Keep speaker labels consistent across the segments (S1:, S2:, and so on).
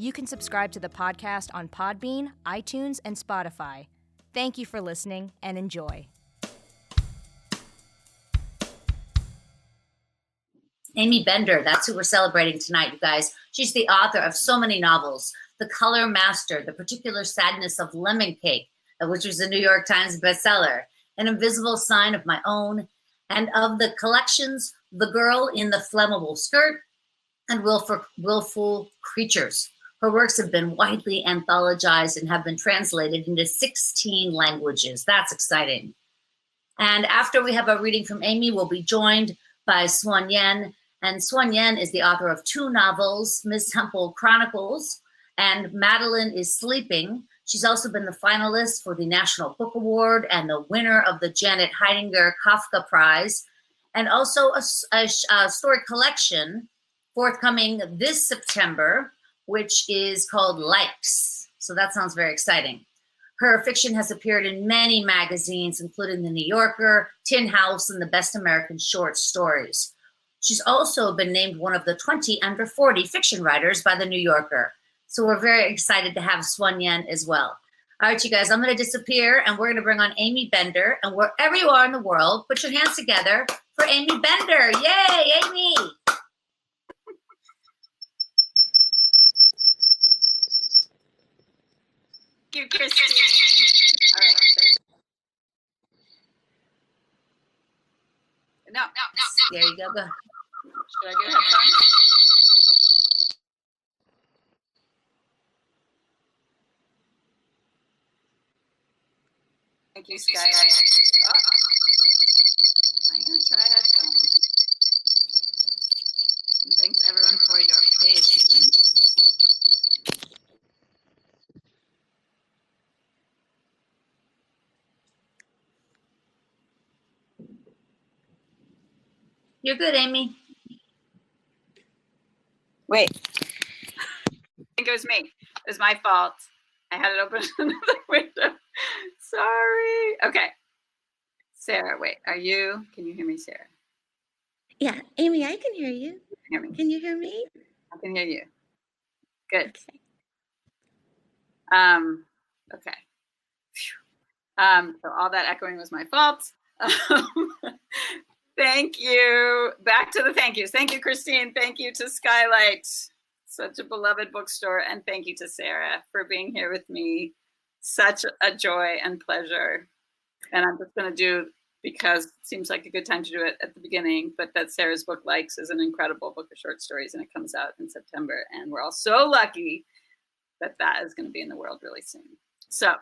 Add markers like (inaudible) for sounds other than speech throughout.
S1: You can subscribe to the podcast on Podbean, iTunes, and Spotify. Thank you for listening and enjoy.
S2: Aimee Bender, that's who we're celebrating tonight, you guys. She's the author of so many novels The Color Master, The Particular Sadness of Lemon Cake, which was a New York Times bestseller, An Invisible Sign of My Own, and of the collections The Girl in the Flammable Skirt and Willful, Willful Creatures. Her works have been widely anthologized and have been translated into 16 languages. That's exciting. And after we have a reading from Aimee, we'll be joined by Shun-lien. And Shun-lien is the author of two novels, Ms. Hempel Chronicles and Madeleine is Sleeping. She's also been the finalist for the National Book Award and the winner of the Janet Heidinger Kafka Prize, and also a, a, a story collection forthcoming this September which is called Likes. So that sounds very exciting. Her fiction has appeared in many magazines, including The New Yorker, Tin House, and the Best American Short Stories. She's also been named one of the 20 under 40 fiction writers by The New Yorker. So we're very excited to have Shun-lien as well. All right, you guys, I'm going to disappear and we're going to bring on Aimee Bender. And wherever you are in the world, put your hands together for Aimee Bender. Yay, Aimee!
S3: You, Christine. All right. No, no, no, no.
S2: There you go. go.
S3: Should I get headphones? Thank you, Sky. Oh. I'm going to try headphones. And thanks, everyone, for your patience.
S2: You're good, Aimee.
S3: Wait. I think it was me. It was my fault. I had it open (laughs) another window. Sorry. Okay. Sarah, wait. Are you? Can you hear me, Sarah?
S4: Yeah, Aimee, I can hear you.
S3: Hear me?
S4: Can you hear me?
S3: I can hear you. Good. Um. Okay. Um. So all that echoing was my fault. (laughs) Thank you. Back to the thank yous. Thank you, Christine. Thank you to Skylight, such a beloved bookstore. And thank you to Sarah for being here with me. Such a joy and pleasure. And I'm just going to do, because it seems like a good time to do it at the beginning, but that Sarah's book Likes is an incredible book of short stories and it comes out in September. And we're all so lucky that that is going to be in the world really soon. So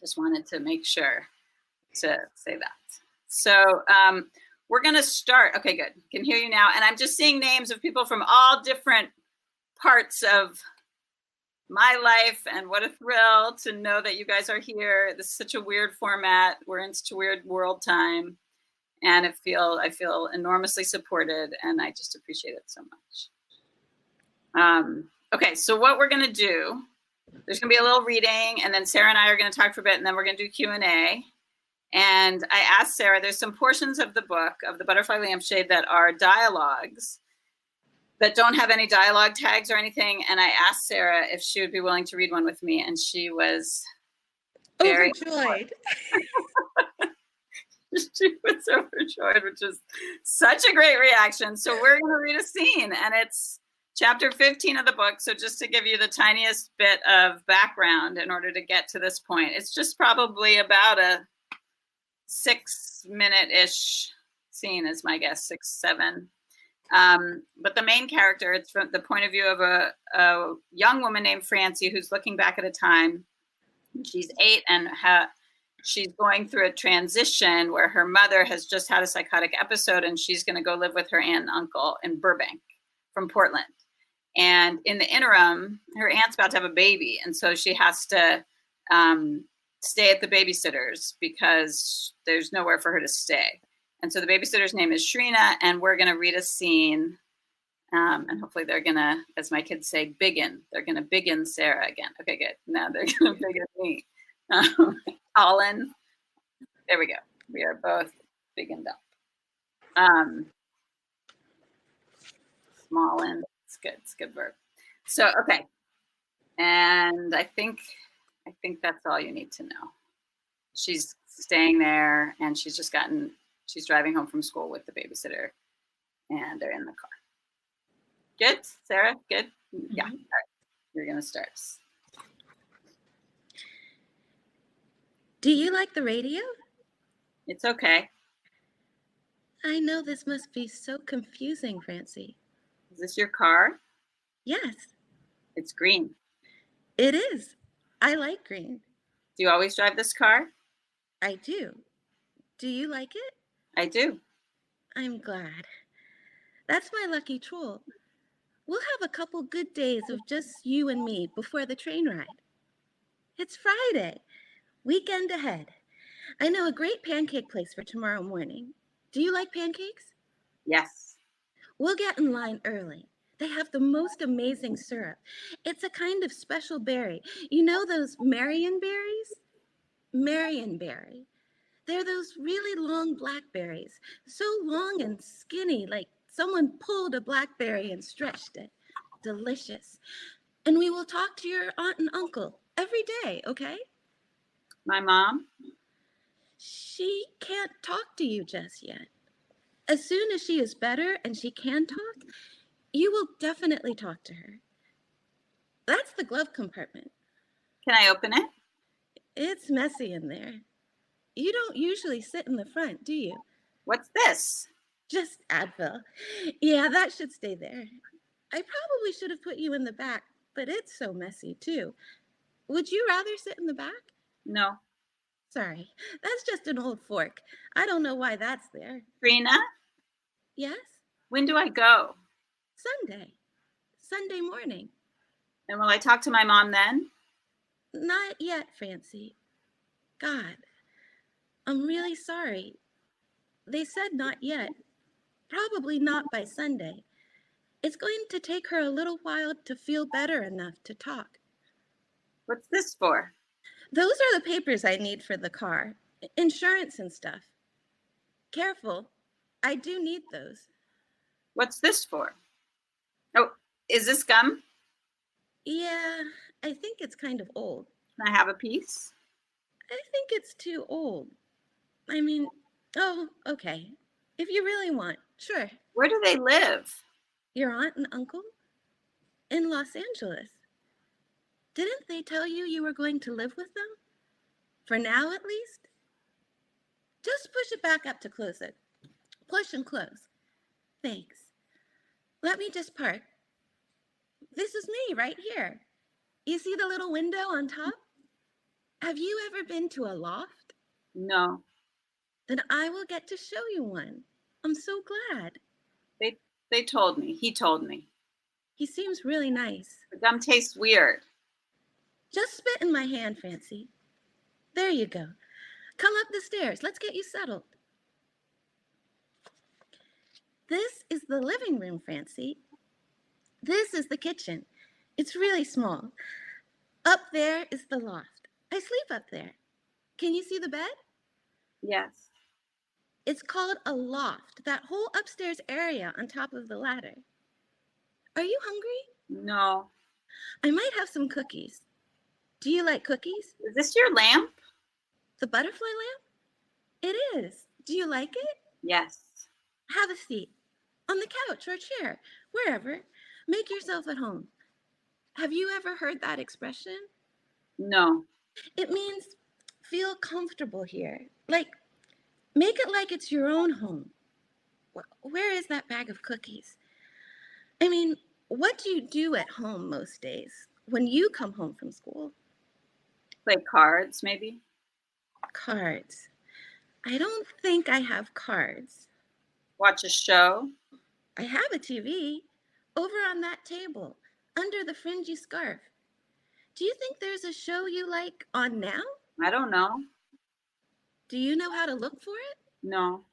S3: just wanted to make sure to say that. So, um, we're going to start. Okay, good. Can hear you now. And I'm just seeing names of people from all different parts of my life. And what a thrill to know that you guys are here. This is such a weird format. We're in such a weird world time. And I feel I feel enormously supported and I just appreciate it so much. Um, okay, so what we're gonna do, there's gonna be a little reading, and then Sarah and I are gonna talk for a bit, and then we're gonna do Q&A. And I asked Sarah, there's some portions of the book of the Butterfly Lampshade that are dialogues that don't have any dialogue tags or anything. And I asked Sarah if she would be willing to read one with me, and she was very
S4: Overjoyed. (laughs)
S3: she was overjoyed, which is such a great reaction. So we're going to read a scene, and it's chapter 15 of the book. So just to give you the tiniest bit of background in order to get to this point, it's just probably about a six minute ish scene, is my guess, six, seven. Um, but the main character, it's from the point of view of a, a young woman named Francie who's looking back at a time. She's eight and ha- she's going through a transition where her mother has just had a psychotic episode and she's going to go live with her aunt and uncle in Burbank from Portland. And in the interim, her aunt's about to have a baby. And so she has to um, stay at the babysitter's because there's nowhere for her to stay. And so the babysitter's name is Shrina, and we're going to read a scene. Um, and hopefully they're going to, as my kids say, biggin. They're going to biggin Sarah again. Okay, good. Now they're going to biggin me. (laughs) Um, Colin. There we go. We are both biggened up. Um, Smallin. It's good. It's a good verb. So, okay. And I think I think that's all you need to know. She's staying there and she's just gotten she's driving home from school with the babysitter and they're in the car. Good, Sarah? Good? Yeah.
S4: Mhm.
S3: All right. You're gonna start.
S4: Do you like the radio?
S3: It's okay.
S4: I know this must be so confusing, Francie.
S3: Is this your car?
S4: Yes,
S3: It's green.
S4: it is. I like green.
S3: Do you always drive this car?
S4: I do. Do you like it?
S3: I do.
S4: I'm glad. That's my lucky troll. We'll have a couple good days of just you and me before the train ride. It's Friday, weekend ahead. I know a great pancake place for tomorrow morning. Do you like pancakes?
S3: Yes.
S4: We'll get in line early. They have the most amazing syrup. It's a kind of special berry. You know those Marion berries? Marion berry. They're those really long blackberries, so long and skinny, like someone pulled a blackberry and stretched it. Delicious. And we will talk to your aunt and uncle every day, okay?
S3: My mom?
S4: She can't talk to you just yet. As soon as she is better and she can talk, you will definitely talk to her. That's the glove compartment.
S3: Can I open it?
S4: It's messy in there. You don't usually sit in the front, do you?
S3: What's this?
S4: Just Advil. Yeah, that should stay there. I probably should have put you in the back, but it's so messy too. Would you rather sit in the back?
S3: No.
S4: Sorry, that's just an old fork. I don't know why that's there.
S3: Trina?
S4: Yes?
S3: When do I go?
S4: Sunday. Sunday morning.
S3: And will I talk to my mom then?
S4: Not yet, Francie. God, I'm really sorry. They said not yet. Probably not by Sunday. It's going to take her a little while to feel better enough to talk.
S3: What's this for?
S4: Those are the papers I need for the car, insurance and stuff. Careful, I do need those.
S3: What's this for? Oh, is this gum?
S4: Yeah, I think it's kind of old.
S3: Can I have a piece?
S4: I think it's too old. I mean, oh, okay. If you really want, sure.
S3: Where do they live?
S4: Your aunt and uncle? In Los Angeles. Didn't they tell you you were going to live with them? For now, at least? Just push it back up to close it. Push and close. Thanks. Let me just park. This is me right here. You see the little window on top? Have you ever been to a loft?
S3: No.
S4: Then I will get to show you one. I'm so glad.
S3: They they told me. He told me.
S4: He seems really nice.
S3: The gum tastes weird.
S4: Just spit in my hand, Francie. There you go. Come up the stairs. Let's get you settled. This is the living room, Francie. This is the kitchen. It's really small. Up there is the loft. I sleep up there. Can you see the bed?
S3: Yes.
S4: It's called a loft, that whole upstairs area on top of the ladder. Are you hungry?
S3: No.
S4: I might have some cookies. Do you like cookies?
S3: Is this your lamp?
S4: The butterfly lamp? It is. Do you like it?
S3: Yes.
S4: Have a seat. On the couch or chair, wherever. Make yourself at home. Have you ever heard that expression?
S3: No.
S4: It means feel comfortable here. Like Make it like it's your own home. Where is that bag of cookies? I mean, what do you do at home most days when you come home from school?
S3: Play cards, maybe.
S4: Cards. I don't think I have cards.
S3: Watch a show.
S4: I have a TV over on that table under the fringy scarf. Do you think there's a show you like on now?
S3: I don't know.
S4: Do you know how to look for it?
S3: No.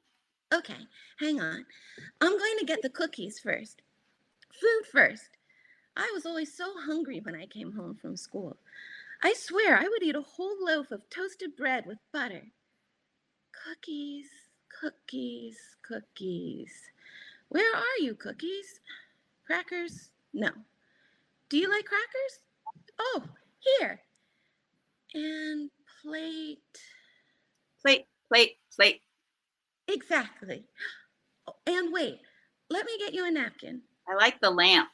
S4: Okay, hang on. I'm going to get the cookies first. Food first. I was always so hungry when I came home from school. I swear I would eat a whole loaf of toasted bread with butter. Cookies, cookies, cookies. Where are you, cookies? Crackers? No. Do you like crackers? Oh, here. And plate.
S3: Plate, plate, plate.
S4: Exactly. And wait, let me get you a napkin.
S3: I like the lamp.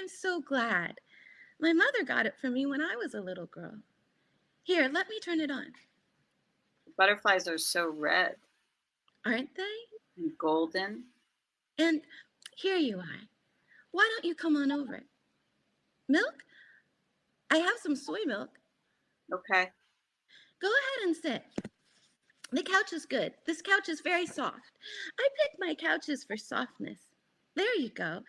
S4: I'm so glad. My mother got it for me when I was a little girl. Here, let me turn it on.
S3: Butterflies are so red
S4: Aren't they?
S3: and golden.
S4: And here you are. Why don't you come on over? Milk? I have some soy milk.
S3: Okay.
S4: Go ahead and sit. The couch is good. This couch is very soft. I picked my couches for softness. There you go.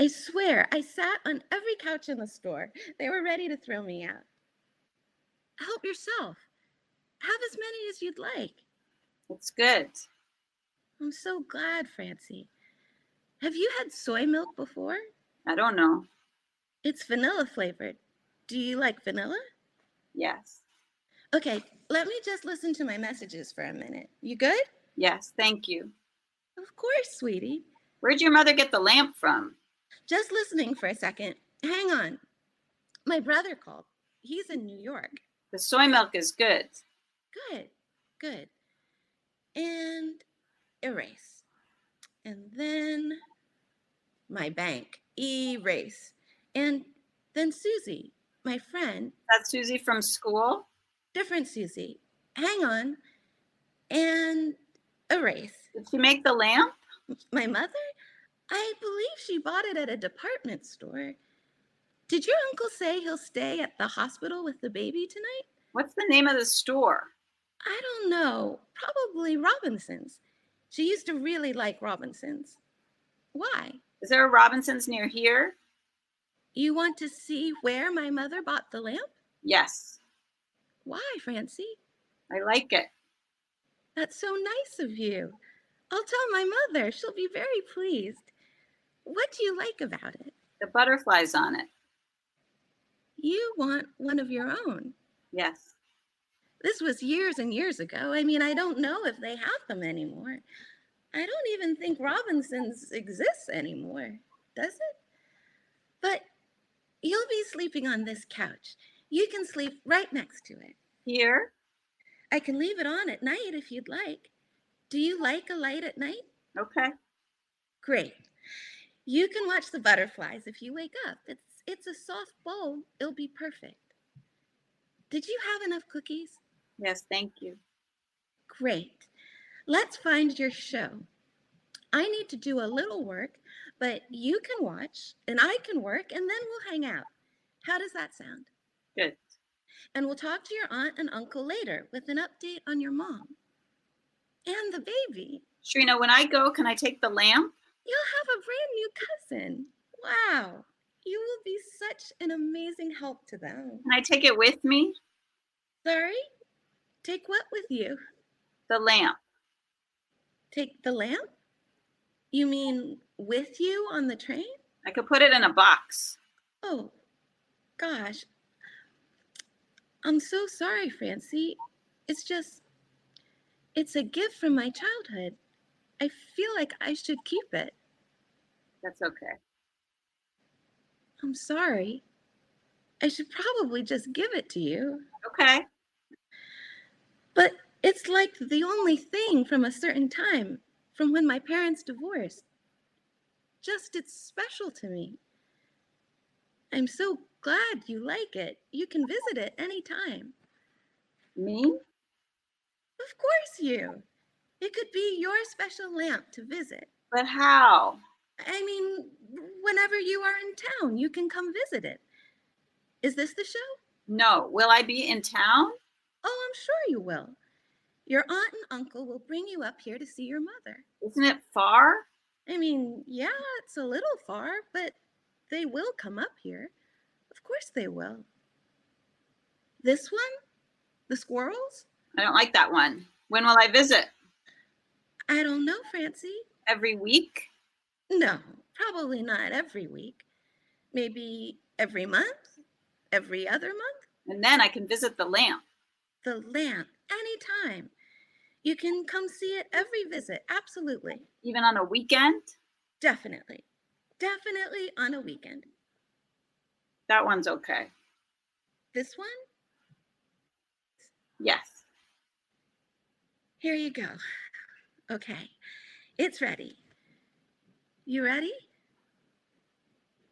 S4: I swear, I sat on every couch in the store. They were ready to throw me out. Help yourself. Have as many as you'd like.
S3: It's good.
S4: I'm so glad, Francie. Have you had soy milk before?
S3: I don't know.
S4: It's vanilla flavored. Do you like vanilla?
S3: Yes.
S4: Okay, let me just listen to my messages for a minute. You good?
S3: Yes. Thank you.
S4: Of course, sweetie.
S3: Where'd your mother get the lamp from?
S4: Just listening for a second. Hang on. My brother called. He's in New York.
S3: The soy milk is good.
S4: Good, good. And erase. And then my bank. Erase. And then Susie, my friend,
S3: That's Susie from school.
S4: different Susie. Hang on. And erase.
S3: Did she make the lamp?
S4: My mother? I believe she bought it at a department store. Did your uncle say he'll stay at the hospital with the baby tonight?
S3: What's the name of the store?
S4: I don't know. Probably Robinson's. She used to really like Robinson's. Why?
S3: Is there a Robinson's near here?
S4: You want to see where my mother bought the lamp?
S3: Yes.
S4: Why, Francie?
S3: I like it.
S4: That's so nice of you. I'll tell my mother. She'll be very pleased. What do you like about it?
S3: The butterflies on it.
S4: You want one of your own.
S3: Yes.
S4: This was years and years ago. I mean, I don't know if they have them anymore. I don't even think Robinson's exists anymore, does it? But you'll be sleeping on this couch. You can sleep right next to it.
S3: Here?
S4: I can leave it on at night if you'd like. Do you like a light at night?
S3: Okay.
S4: Great. You can watch the butterflies if you wake up. It's it's a soft bulb. It'll be perfect. Did you have enough cookies?
S3: Yes, thank you.
S4: Great. Let's find your show. I need to do a little work, but you can watch and I can work and then we'll hang out. How does that sound?
S3: Good.
S4: And we'll talk to your aunt and uncle later with an update on your mom and the baby.
S3: Shrina, when I go, can I take the lamp?
S4: You'll have a brand new cousin. Wow. You will be such an amazing help to them.
S3: Can I take it with me?
S4: Sorry? Take what with you?
S3: The lamp.
S4: Take the lamp? You mean with you on the train?
S3: I could put it in a box.
S4: Oh, gosh. I'm so sorry, Francie. It's just, it's a gift from my childhood. I feel like I should keep it.
S3: That's okay.
S4: I'm sorry. I should probably just give it to you.
S3: Okay.
S4: But it's like the only thing from a certain time, from when my parents divorced. Just it's special to me. I'm so glad you like it. You can visit it anytime.
S3: Me?
S4: Of course, you. It could be your special lamp to visit.
S3: But how?
S4: I mean, whenever you are in town, you can come visit it. Is this the show?
S3: No. Will I be in town?
S4: Oh, I'm sure you will. Your aunt and uncle will bring you up here to see your mother.
S3: Isn't it far?
S4: I mean, yeah, it's a little far, but they will come up here. Of course they will. This one? The squirrels?
S3: I don't like that one. When will I visit?
S4: I don't know, Francie.
S3: Every week?
S4: No, probably not every week. Maybe every month? Every other month?
S3: And then I can visit the lamp.
S4: The lamp, anytime. You can come see it every visit. Absolutely.
S3: Even on a weekend?
S4: Definitely. Definitely on a weekend.
S3: That one's okay.
S4: This one?
S3: Yes.
S4: Here you go. Okay. It's ready. You ready?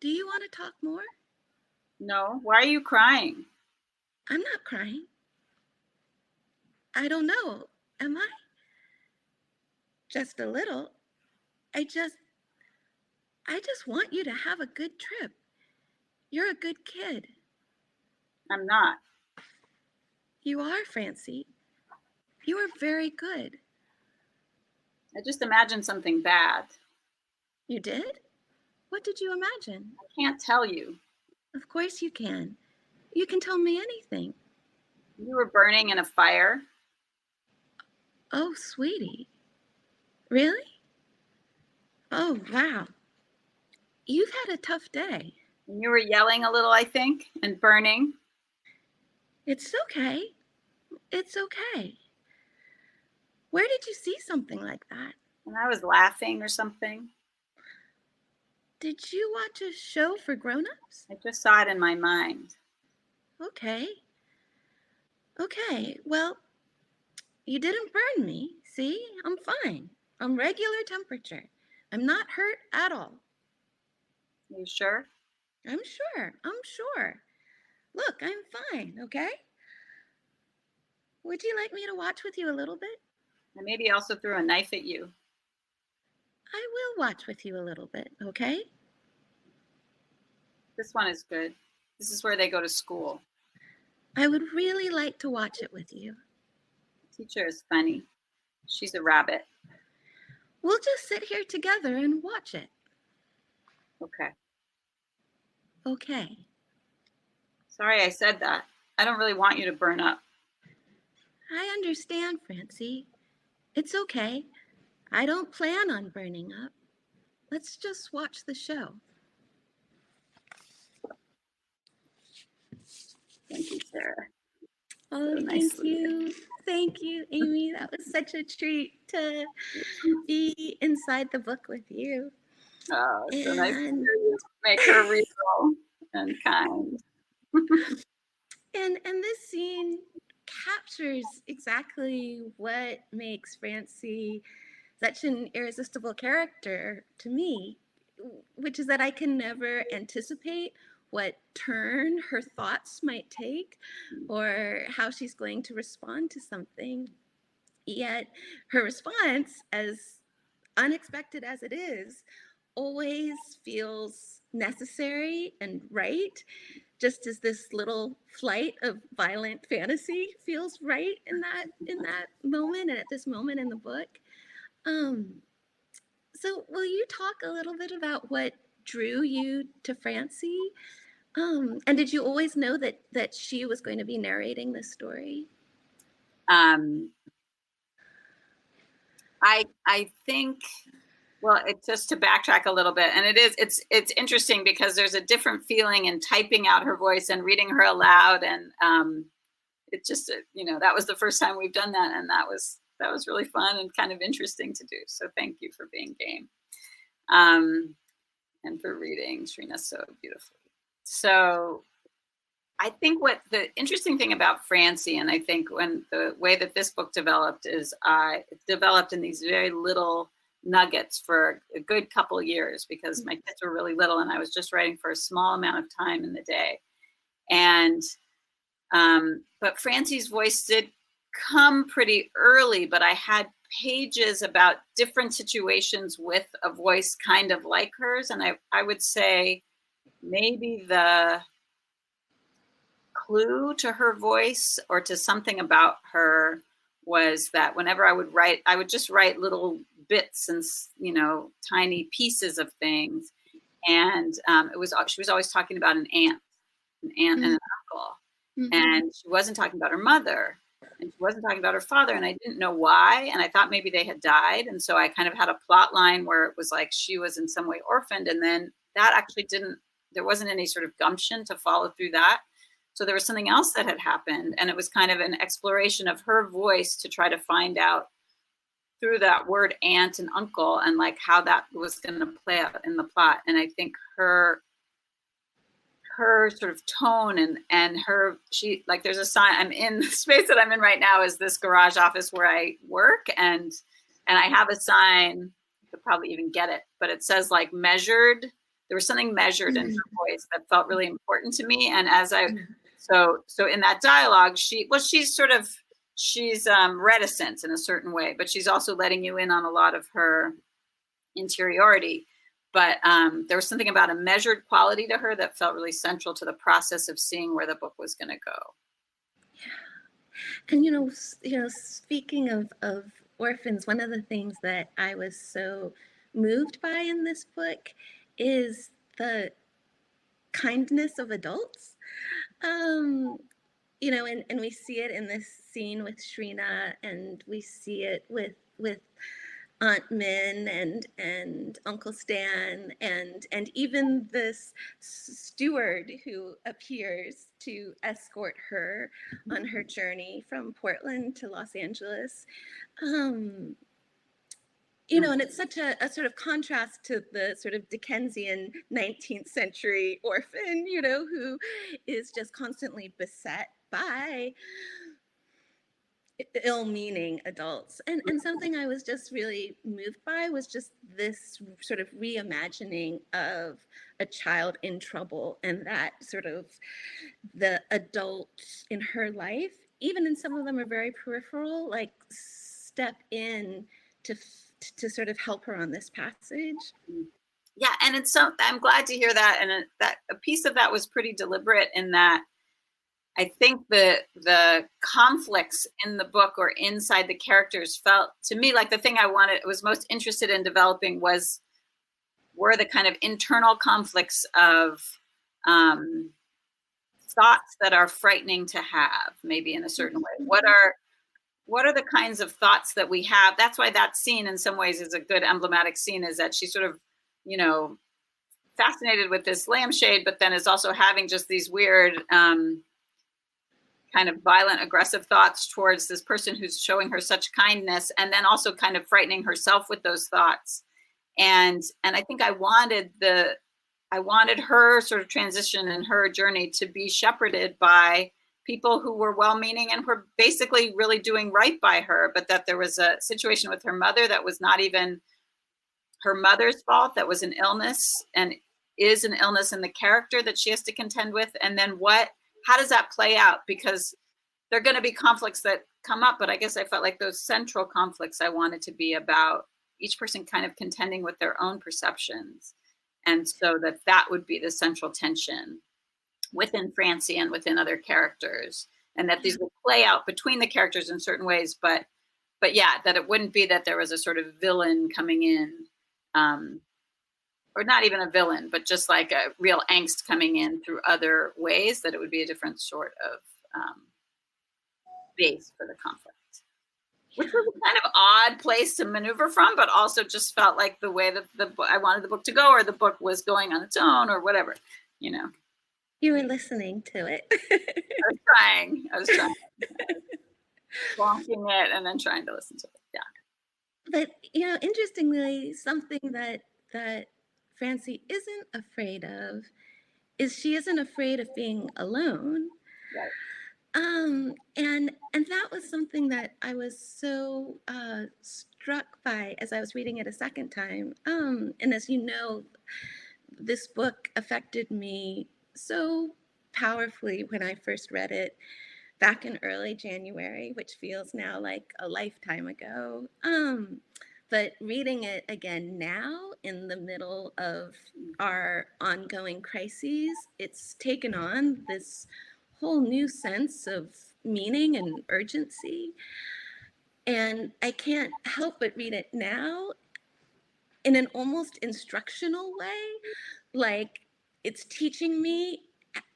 S4: Do you want to talk more?
S3: No. Why are you crying?
S4: I'm not crying. I don't know. Am I? Just a little. I just I just want you to have a good trip. You're a good kid.
S3: I'm not.
S4: You are, Francie. You are very good.
S3: I just imagined something bad.
S4: You did? What did you imagine?
S3: I can't tell you.
S4: Of course you can. You can tell me anything.
S3: You were burning in a fire.
S4: Oh, sweetie. Really? Oh, wow. You've had a tough day.
S3: And you were yelling a little, I think, and burning.
S4: It's okay. It's okay. Where did you see something like that?
S3: And I was laughing or something.
S4: Did you watch a show for grown-ups?
S3: I just saw it in my mind.
S4: Okay. Okay. Well, you didn't burn me. See? I'm fine. I'm regular temperature. I'm not hurt at all.
S3: You sure?
S4: I'm sure. I'm sure. Look, I'm fine, okay? Would you like me to watch with you a little bit?
S3: I maybe also threw a knife at you.
S4: I will watch with you a little bit, okay?
S3: This one is good. This is where they go to school.
S4: I would really like to watch it with you.
S3: Teacher is funny. She's a rabbit.
S4: We'll just sit here together and watch it.
S3: Okay.
S4: Okay.
S3: Sorry I said that. I don't really want you to burn up.
S4: I understand, Francie. It's okay. I don't plan on burning up. Let's just watch the show.
S3: Thank you, Sarah.
S4: Oh,
S3: So
S4: thank
S3: nicely.
S4: you. Thank you, Aimee. That was such a treat to be inside the book with you.
S3: Oh, so nice to you make her real and kind. (laughs)
S4: And and this scene captures exactly what makes Francie such an irresistible character to me, which is that I can never anticipate what turn her thoughts might take or how she's going to respond to something. Yet her response, as unexpected as it is, always feels necessary and right just as this little flight of violent fantasy feels right in that in that moment and at this moment in the book um so will you talk a little bit about what drew you to francie um and did you always know that that she was going to be narrating this story
S3: Um, I I think well, it's just to backtrack a little bit, and it is it's it's interesting because there's a different feeling in typing out her voice and reading her aloud, and um, it just you know that was the first time we've done that, and that was that was really fun and kind of interesting to do. So thank you for being game, um, and for reading Shrina so beautifully. So I think what the interesting thing about Francie, and I think when the way that this book developed is uh, it developed in these very little nuggets for a good couple years because my kids were really little and I was just writing for a small amount of time in the day. And, um, but Francie's voice did come pretty early, but I had pages about different situations with a voice kind of like hers. And I, I would say maybe the clue to her voice or to something about her was that whenever I would write, I would just write little bits and you know tiny pieces of things, and um, it was she was always talking about an aunt, an aunt mm-hmm. and an uncle, mm-hmm. and she wasn't talking about her mother, and she wasn't talking about her father, and I didn't know why, and I thought maybe they had died, and so I kind of had a plot line where it was like she was in some way orphaned, and then that actually didn't. There wasn't any sort of gumption to follow through that so there was something else that had happened, and it was kind of an exploration of her voice to try to find out through that word aunt and uncle and like how that was going to play out in the plot. And I think her her sort of tone and and her she like there's a sign i'm in the (laughs) space that i'm in right now is this garage office where i work and and i have a sign you could probably even get it but it says like measured there was something measured in her mm. voice that felt really important to me and as i mm. So so in that dialogue, she well, she's sort of she's um, reticent in a certain way, but she's also letting you in on a lot of her interiority. But um, there was something about a measured quality to her that felt really central to the process of seeing where the book was going to go.
S4: Yeah, and you know, you know, speaking of of orphans, one of the things that I was so moved by in this book is the kindness of adults um, you know, and, and we see it in this scene with Shrina, and we see it with with Aunt Min and and Uncle Stan, and and even this steward who appears to escort her on her journey from Portland to Los Angeles. Um, you know, and it's such a, a, sort of contrast to the sort of Dickensian 19th century orphan, you know, who is just constantly beset by ill-meaning adults and and something i was just really moved by was just this sort of reimagining of a child in trouble and that sort of the adult in her life even in some of them are very peripheral like step in to to sort of help her on this passage.
S3: Yeah, and it's so I'm glad to hear that, and that a piece of that was pretty deliberate in that I think the the conflicts in the book or inside the characters felt to me like the thing I wanted was most interested in developing was were the kind of internal conflicts of um, thoughts that are frightening to have, maybe in a certain way. What are what are the kinds of thoughts that we have that's why that scene in some ways is a good emblematic scene is that she's sort of you know fascinated with this lampshade but then is also having just these weird um, kind of violent aggressive thoughts towards this person who's showing her such kindness and then also kind of frightening herself with those thoughts and and i think i wanted the i wanted her sort of transition and her journey to be shepherded by people who were well meaning and were basically really doing right by her, but that there was a situation with her mother that was not even her mother's fault, that was an illness and is an illness in the character that she has to contend with. And then what, how does that play out? Because there are going to be conflicts that come up, but I guess I felt like those central conflicts I wanted to be about each person kind of contending with their own perceptions. And so that that would be the central tension within Francie and within other characters, and that these would play out between the characters in certain ways. But but yeah, that it wouldn't be that there was a sort of villain coming in, um, or not even a villain, but just like a real angst coming in through other ways. That it would be a different sort of um, base for the conflict which was a kind of odd place to maneuver from, but also just felt like the way that the I wanted the book to go, or the book was going on its own, or whatever, you know.
S4: You were listening to it.
S3: I was trying. I was trying. (laughs) Walking it and then trying to listen to it. Yeah.
S4: But you know, interestingly, something that that Francie isn't afraid of is she isn't afraid of being alone. Right. Um, and and that was something that I was so uh, struck by as I was reading it a second time. Um, and as you know, this book affected me so powerfully when I first read it back in early January, which feels now like a lifetime ago. Um, but reading it again now in the middle of our ongoing crises, it's taken on this whole new sense of meaning and urgency. And I can't help but read it now in an almost instructional way. Like it's teaching me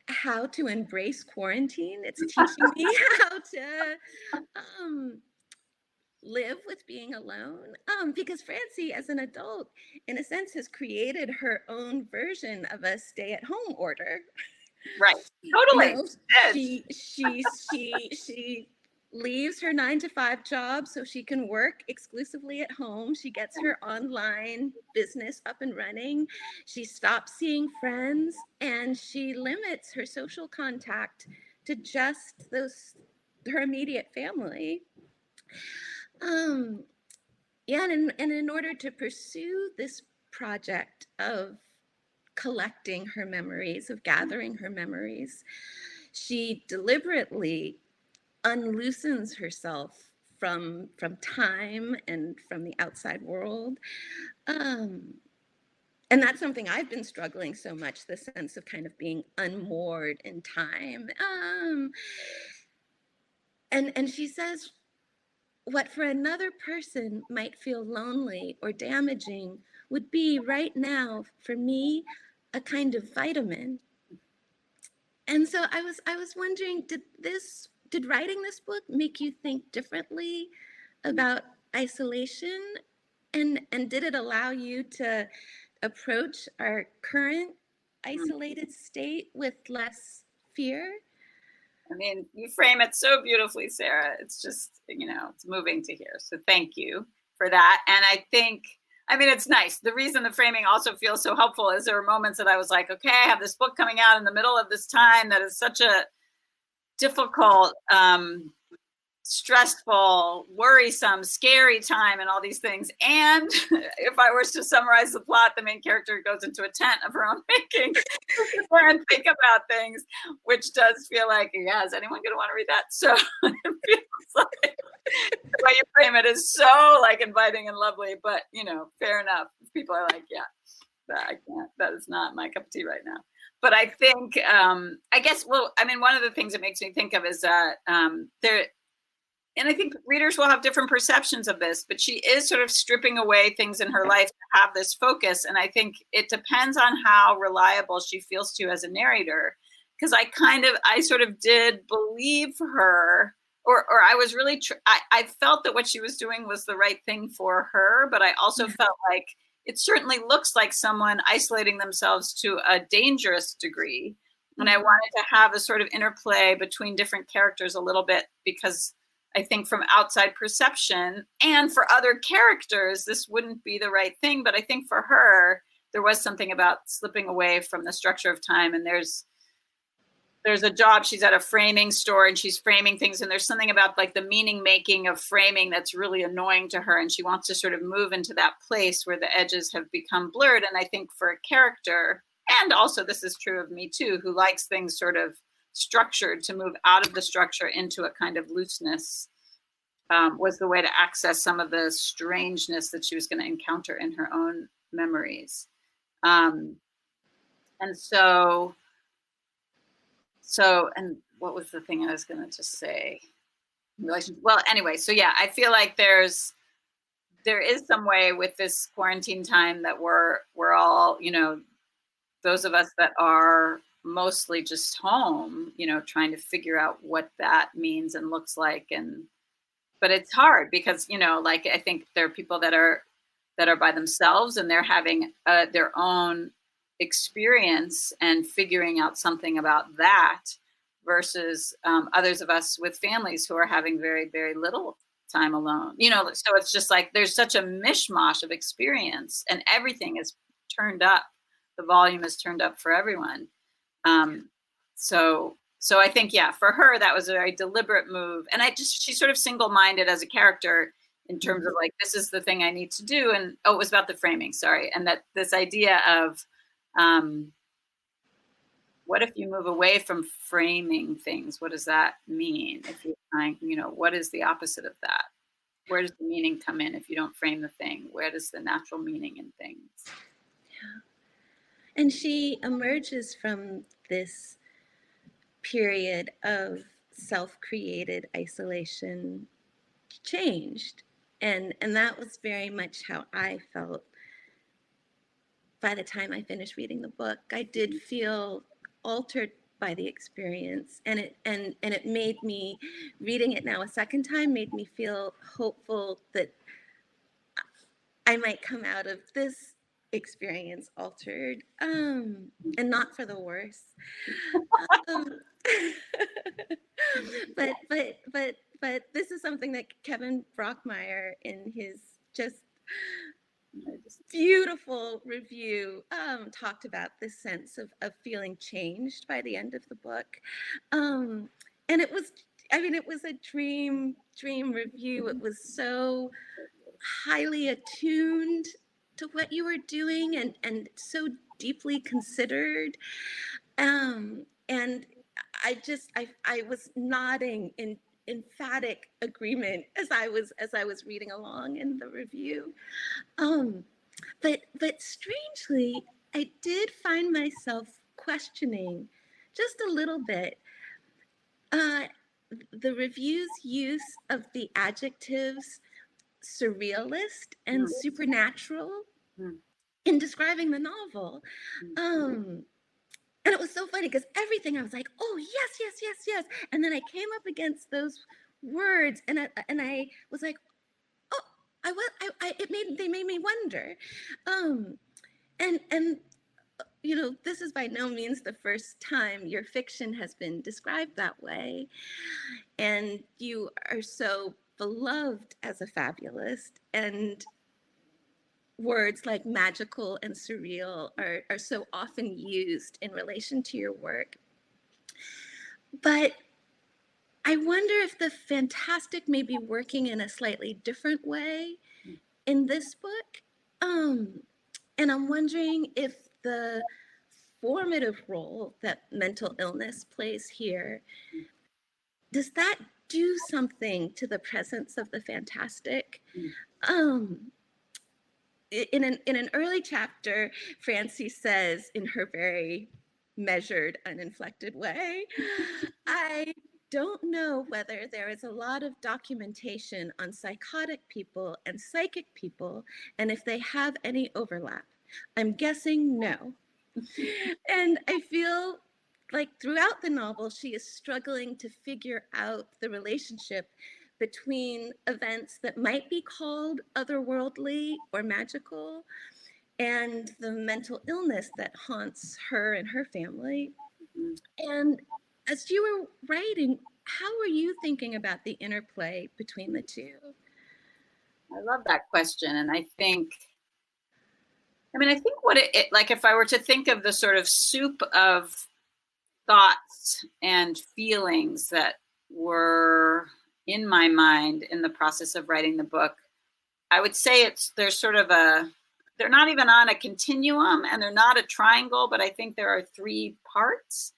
S4: how to embrace quarantine. It's teaching me (laughs) how to um, live with being alone. Um, because Francie, as an adult, in a sense, has created her own version of a stay-at-home order.
S3: Right. (laughs) Totally.
S4: You know, she she she she leaves her nine to five job so she can work exclusively at home. She gets her online business up and running. She stops seeing friends and she limits her social contact to just those her immediate family. Um, yeah, and in, and in order to pursue this project of collecting her memories, of gathering her memories, she deliberately unloosens herself from from time and from the outside world. Um, and that's something i've been struggling so much the sense of kind of being unmoored in time. Um, and and she says what for another person might feel lonely or damaging would be right now for me a kind of vitamin. And so i was i was wondering did this did writing this book make you think differently about isolation? And and did it allow you to approach our current hmm. isolated state with less fear
S3: i mean you frame it so beautifully sarah. It's just you know it's moving to hear so thank you for that. And i think I mean, it's nice. The reason the framing also feels so helpful is there were moments that I was like, okay, I have this book coming out in the middle of this time that is such a difficult, um, stressful, worrisome, scary time, and all these things. And (laughs) if I was to summarize the plot, the main character goes into a tent of her own (laughs) making and think about things, which does feel like, yeah, is anyone going to want to read that? So (laughs) it feels like the way you frame it is so like inviting and lovely, but you know, fair enough. People are like, yeah, that I can't. That is not my cup of tea right now but I think um, I guess well, I mean, one of the things it makes me think of is that um, there, and I think readers will have different perceptions of this, but she is sort of stripping away things in her life to have this focus, and I think it depends on how reliable she feels to as a narrator. Because I kind of, I sort of did believe her, or or I was really, tr- I, I felt that what she was doing was the right thing for her, but I also felt like it certainly looks like someone isolating themselves to a dangerous degree. And I mm-hmm. wanted to have a sort of interplay between different characters a little bit because I think from outside perception and for other characters, this wouldn't be the right thing. But I think for her, there was something about slipping away from the structure of time. And there's there's a job she's at a framing store and she's framing things and there's something about like the meaning making of framing that's really annoying to her and she wants to sort of move into that place where the edges have become blurred and i think for a character and also this is true of me too who likes things sort of structured to move out of the structure into a kind of looseness um, was the way to access some of the strangeness that she was going to encounter in her own memories. Um, and so so and what was the thing i was going to just say? Relation well anyway so yeah i feel like there's there is some way with this quarantine time that we're we're all you know those of us that are mostly just home you know trying to figure out what that means and looks like and but it's hard because you know like i think there are people that are that are by themselves and they're having uh, their own experience and figuring out something about that versus um, others of us with families who are having very very little time alone. You know so it's just like there's such a mishmash of experience and everything is turned up. The volume is turned up for everyone um, so so i think yeah for her that was a very deliberate move and i just she's sort of single-minded as a character in terms of like this is the thing i need to do and oh it was about the framing sorry and that this idea of um, what if you move away from framing things? What does that mean? If you're trying, you know, what is the opposite of that? Where does the meaning come in if you don't frame the thing? Where does the natural meaning in things?
S4: And she emerges from this period of self created isolation changed. And, and that was very much how I felt by the time I finished reading the book. I did feel altered by the experience and it and and it made me reading it now a second time made me feel hopeful that I might come out of this experience altered um and not for the worse. Um, (laughs) but but but but this is something that Kevin Brockmeier in his just beautiful review um, talked about this sense of, of feeling changed by the end of the book. Um, and it was i mean it was a dream dream review. It was so highly attuned to what you were doing and and so deeply considered um, and i just i i was nodding in emphatic agreement as I was as I was reading along in the review. Um, but but strangely, I did find myself questioning just a little bit uh, the review's use of the adjectives surrealist and supernatural mm. in describing the novel. Mm. Um, and it was so funny because everything I was like, oh yes, yes, yes, yes. And then I came up against those words and I, and I was like, oh, I was, I, I, it made, they made me wonder. Um, and, and, you know, this is by no means the first time your fiction has been described that way. And you are so beloved as a fabulist and words like magical and surreal are, are so often used in relation to your work. But I wonder if the fantastic may be working in a slightly different way in this book. Um, and I'm wondering if the formative role that mental illness plays here does that do something to the presence of the fantastic um, in an in an early chapter, Francie says in her very measured, uninflected way, I don't know whether there is a lot of documentation on psychotic people and psychic people and if they have any overlap. I'm guessing no. and I feel like throughout the novel, she is struggling to figure out the relationship between events that might be called otherworldly or magical and the mental illness that haunts her and her family. Mm-hmm. And as you were writing, how were you thinking about the interplay between the two?
S3: I love that question. And I think, I mean, I think what it, it like if I were to think of the sort of soup of thoughts and feelings that were in my mind in the process of writing the book. I would say it's there's sort of a they're not even on a continuum and they're not a triangle, but I think there are three parts.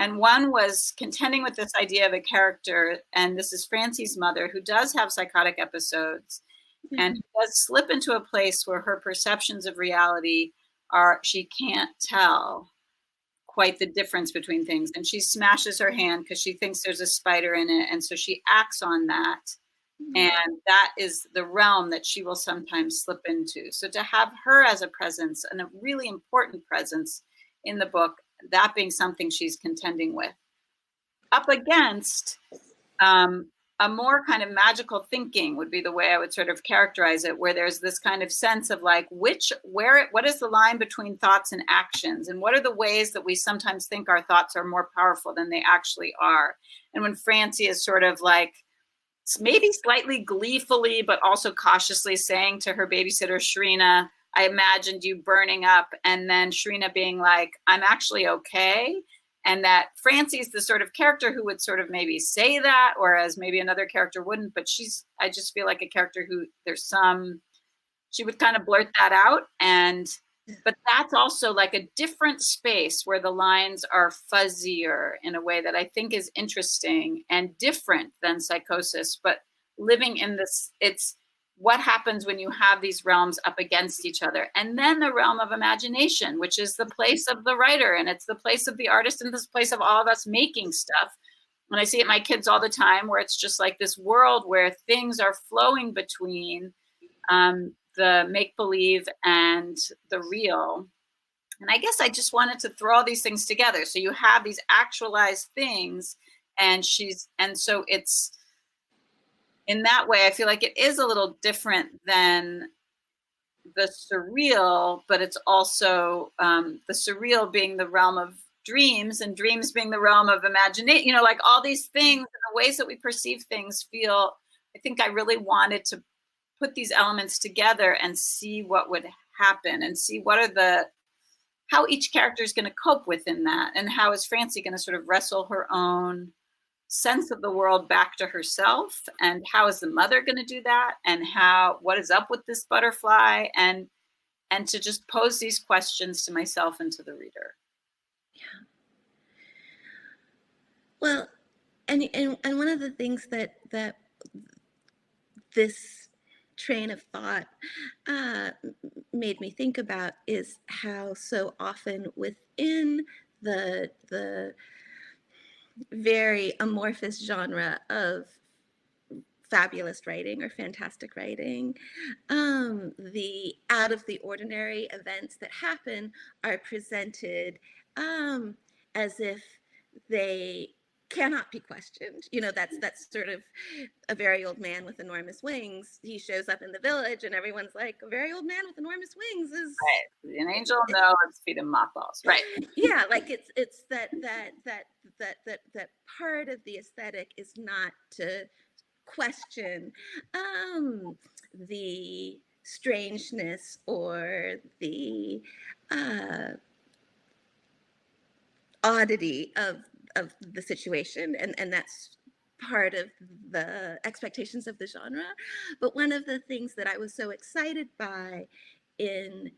S3: And one was contending with this idea of a character, and this is Francie's mother, who does have psychotic episodes mm-hmm. and does slip into a place where her perceptions of reality are she can't tell quite the difference between things. And she smashes her hand because she thinks there's a spider in it. And so she acts on that. Mm-hmm. And that is the realm that she will sometimes slip into. So to have her as a presence and a really important presence in the book, that being something she's contending with, up against um, a more kind of magical thinking would be the way I would sort of characterize it, where there's this kind of sense of like which where what is the line between thoughts and actions, and what are the ways that we sometimes think our thoughts are more powerful than they actually are. And when Francie is sort of like maybe slightly gleefully, but also cautiously saying to her babysitter Shrina, I imagined you burning up, and then Shrina being like, I'm actually okay and that Francie's the sort of character who would sort of maybe say that, whereas maybe another character wouldn't. But she's, I just feel like a character who there's some, she would kind of blurt that out, and but that's also like a different space where the lines are fuzzier in a way that I think is interesting and different than psychosis, but living in this, it's what happens when you have these realms up against each other. And then the realm of imagination, which is the place of the writer and it's the place of the artist and this place of all of us making stuff. And I see it my kids all the time where it's just like this world where things are flowing between um, the make believe and the real. And I guess I just wanted to throw all these things together. So you have these actualized things, and she's, and so it's in that way, I feel like it is a little different than the surreal, but it's also um, the surreal being the realm of dreams and dreams being the realm of imagination, you know, like all these things and the ways that we perceive things feel. I think I really wanted to put these elements together and see what would happen and see what are the how each character is going to cope within that and how is Francie going to sort of wrestle her own sense of the world back to herself and how is the mother going to do that and how what is up with this butterfly and and to just pose these questions to myself and to the reader.
S4: Yeah. Well and and, and one of the things that that this train of thought uh, made me think about is how so often within the the very amorphous genre of fabulist writing or fantastic writing. Um, the out of the ordinary events that happen are presented um, as if they cannot be questioned. You know, that's that's sort of a very old man with enormous wings. He shows up in the village, and everyone's like, "A very old man with enormous wings is
S3: right. an angel." No, it's feed him mothballs. Right. (laughs)
S4: Yeah, like it's it's that that that that that that part of the aesthetic is not to question um, the strangeness or the uh, oddity of of the situation and and that's part of the expectations of the genre. But one of the things that i was so excited by in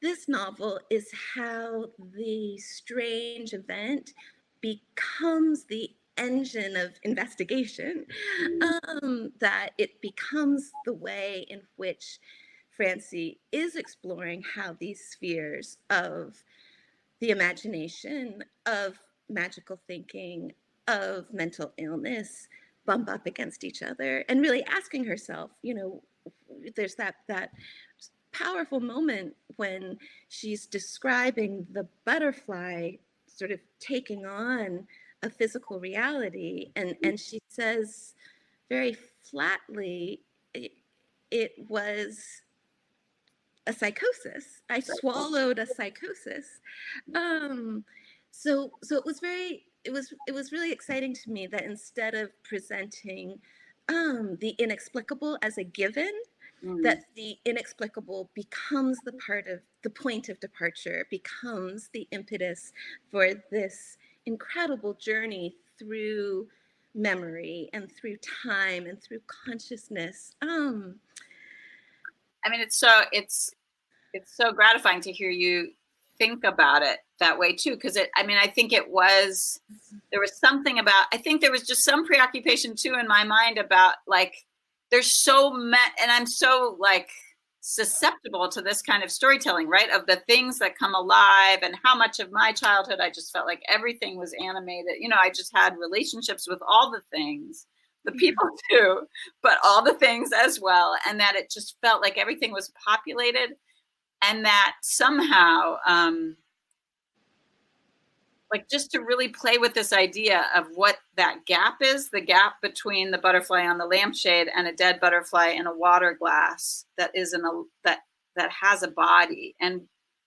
S4: this novel is how the strange event becomes the engine of investigation. Um, that it becomes the way in which francie is exploring how these spheres of the imagination of magical thinking of mental illness bump up against each other and really asking herself you know there's that that powerful moment when she's describing the butterfly sort of taking on a physical reality and mm-hmm. and she says very flatly it, it was a psychosis i swallowed a psychosis um so so it was very it was it was really exciting to me that instead of presenting um, the inexplicable as a given mm. that the inexplicable becomes the part of the point of departure becomes the impetus for this incredible journey through memory and through time and through consciousness um
S3: i mean it's so it's it's so gratifying to hear you think about it that way too because it i mean i think it was there was something about i think there was just some preoccupation too in my mind about like there's so much and i'm so like susceptible to this kind of storytelling right of the things that come alive and how much of my childhood i just felt like everything was animated you know i just had relationships with all the things the people (laughs) too but all the things as well and that it just felt like everything was populated and that somehow um, like just to really play with this idea of what that gap is the gap between the butterfly on the lampshade and a dead butterfly in a water glass that is in a that that has a body and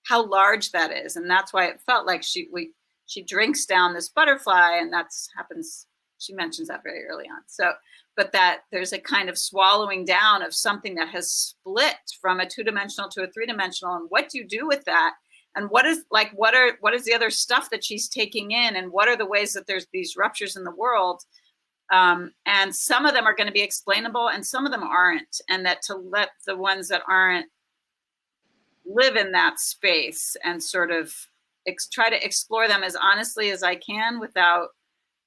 S3: how large that is. And that's why it felt like she we she drinks down this butterfly and that's happens she mentions that very early on. So but that there's a kind of swallowing down of something that has split from a two-dimensional to a three-dimensional and what do you do with that and what is like what are what is the other stuff that she's taking in and what are the ways that there's these ruptures in the world um, and some of them are going to be explainable and some of them aren't and that to let the ones that aren't live in that space and sort of ex- try to explore them as honestly as I can without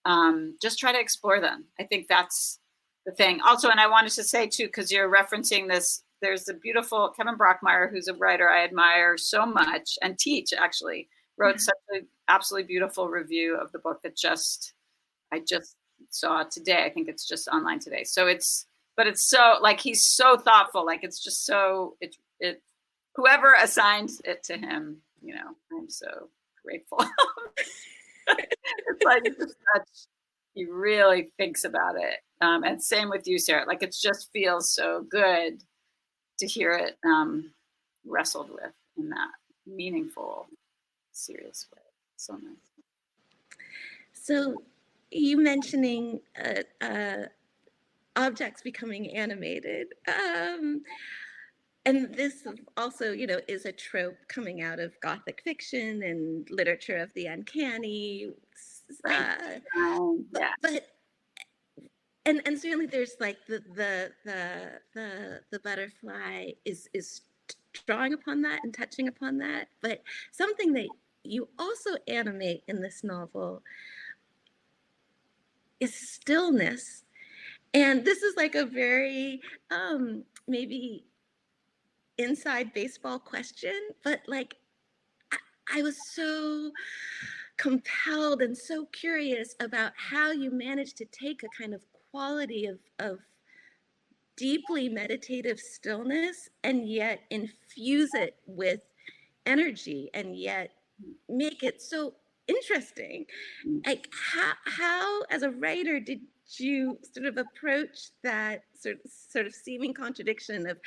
S3: um, just try to explore them. I think that's the thing. Also, and I wanted to say too, because you're referencing this, there's a beautiful Kevin Brockmeier, who's a writer I admire so much and teach actually, wrote mm-hmm. such an absolutely beautiful review of the book that just I just saw today. I think it's just online today. So it's but it's so like he's so thoughtful. Like it's just so it it whoever assigned it to him, you know, I'm so grateful. (laughs) it's like such he really thinks about it. Um, and same with you, Sarah. Like it just feels so good to hear it um, wrestled with in that meaningful, serious way. So nice.
S4: So you mentioning uh, uh, objects becoming animated. Um, and this also, you know, is a trope coming out of Gothic fiction and literature of the uncanny. (laughs) Uh, um, yeah. But and and certainly there's like the the the the the butterfly is is drawing upon that and touching upon that. But something that you also animate in this novel is stillness. And this is like a very um, maybe inside baseball question, but like I, I was so compelled and so curious about how you managed to take a kind of quality of, of deeply meditative stillness and yet infuse it with energy and yet make it so interesting. Mm. Like how how as a writer did you sort of approach that sort of, sort of seeming contradiction of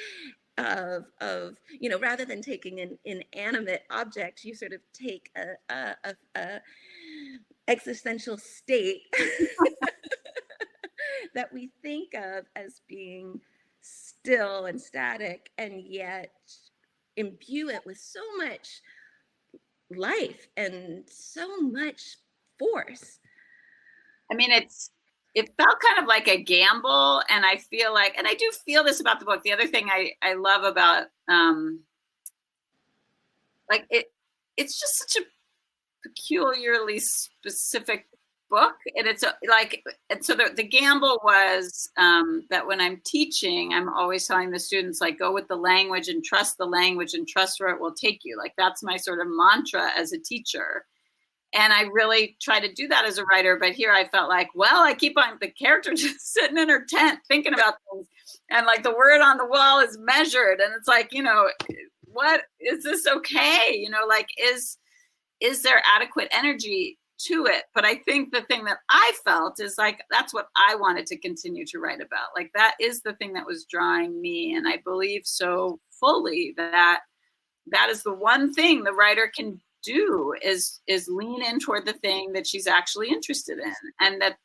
S4: of of you know rather than taking an inanimate object you sort of take a, a, a, a existential state (laughs) that we think of as being still and static and yet imbue it with so much life and so much force.
S3: I mean, it's it felt kind of like a gamble, and I feel like, and I do feel this about the book. The other thing I I love about um, like it, it's just such a peculiarly specific book and it's a, like and so the, the gamble was um, that when i'm teaching i'm always telling the students like go with the language and trust the language and trust where it will take you like that's my sort of mantra as a teacher and i really try to do that as a writer but here i felt like well i keep on the character (laughs) just sitting in her tent thinking about things and like the word on the wall is measured and it's like you know what is this okay you know like is is there adequate energy to it. But I think the thing that I felt is like that's what I wanted to continue to write about. Like that is the thing that was drawing me. And I believe so fully that that is the one thing the writer can do is is lean in toward the thing that she's actually interested in. And that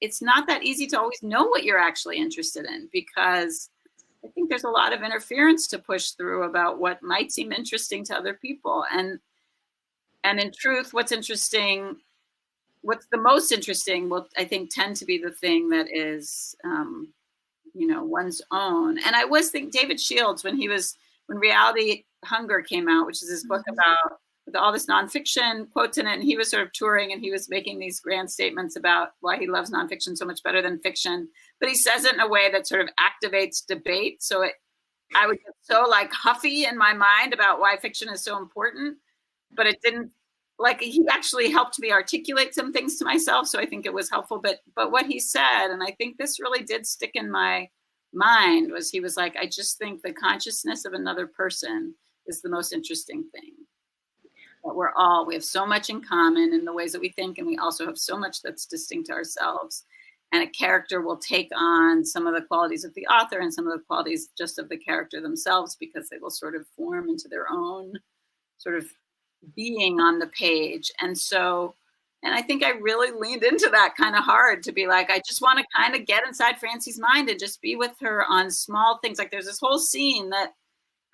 S3: it's not that easy to always know what you're actually interested in because I think there's a lot of interference to push through about what might seem interesting to other people. And and in truth, what's interesting what's the most interesting will i think tend to be the thing that is um, you know one's own and i was think david shields when he was when reality hunger came out which is his book mm-hmm. about with all this nonfiction quotes in it and he was sort of touring and he was making these grand statements about why he loves nonfiction so much better than fiction. But he says it in a way that sort of activates debate. So it i was so like huffy in my mind about why fiction is so important but it didn't like he actually helped me articulate some things to myself so i think it was helpful. But but what he said and i think this really did stick in my mind was he was like i just think the consciousness of another person is the most interesting thing that we're all we have so much in common in the ways that we think and we also have so much that's distinct to ourselves and a character will take on some of the qualities of the author and some of the qualities just of the character themselves because they will sort of form into their own sort of being on the page. And so, and I think I really leaned into that kind of hard to be like, I just want to kind of get inside Francie's mind and just be with her on small things. Like there's this whole scene that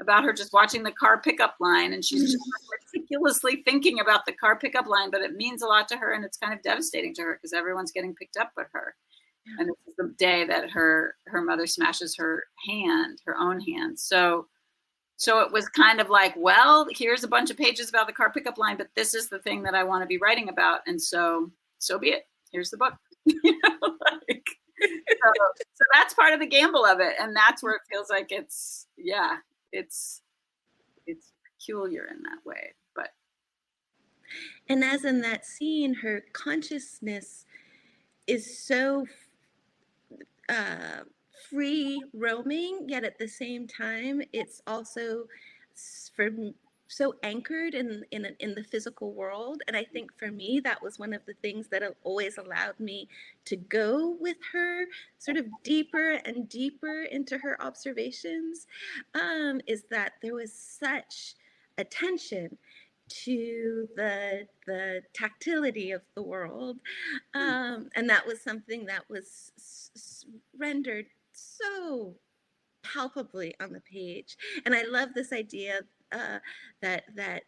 S3: about her just watching the car pickup line and she's just mm. meticulously thinking about the car pickup line, but it means a lot to her and it's kind of devastating to her because everyone's getting picked up but her. And this is the day that her her mother smashes her hand, her own hand. So so it was kind of like, well, here's a bunch of pages about the car pickup line, but this is the thing that I want to be writing about. And so, so be it. Here's the book. (laughs) you know, like, so, so that's part of the gamble of it. And that's where it feels like it's, yeah, it's, it's peculiar in that way. But,
S4: and as in that scene, her consciousness is so uh, free roaming, yet at the same time, it's also for so anchored in in in the physical world and i think for me that was one of the things that always allowed me to go with her sort of deeper and deeper into her observations um, is that there was such attention to the the tactility of the world hmm. um, and that was something that was s- s- rendered so palpably on the page. And I love this idea uh, that that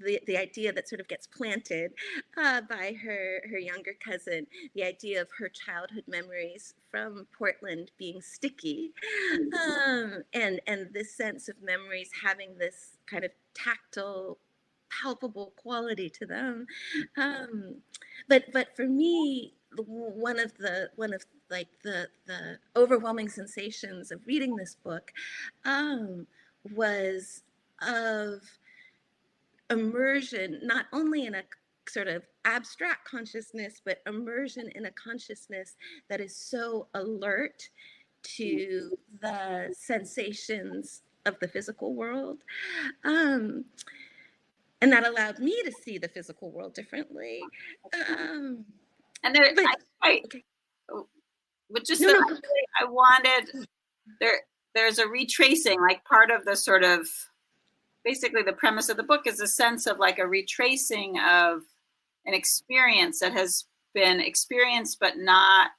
S4: the, the idea that sort of gets planted uh, by her her younger cousin, the idea of her childhood memories from Portland being sticky, um, and and this sense of memories having this kind of tactile, palpable quality to them. Um, but but for me, one of the one of like the the overwhelming sensations of reading this book um, was of immersion, not only in a sort of abstract consciousness, but immersion in a consciousness that is so alert to the sensations of the physical world. Um, and that allowed me to see the physical world differently. Um,
S3: and there, but, I, I, but just no, no. I wanted there there's a retracing like part of the sort of basically the premise of the book is a sense of like a retracing of an experience that has been experienced but not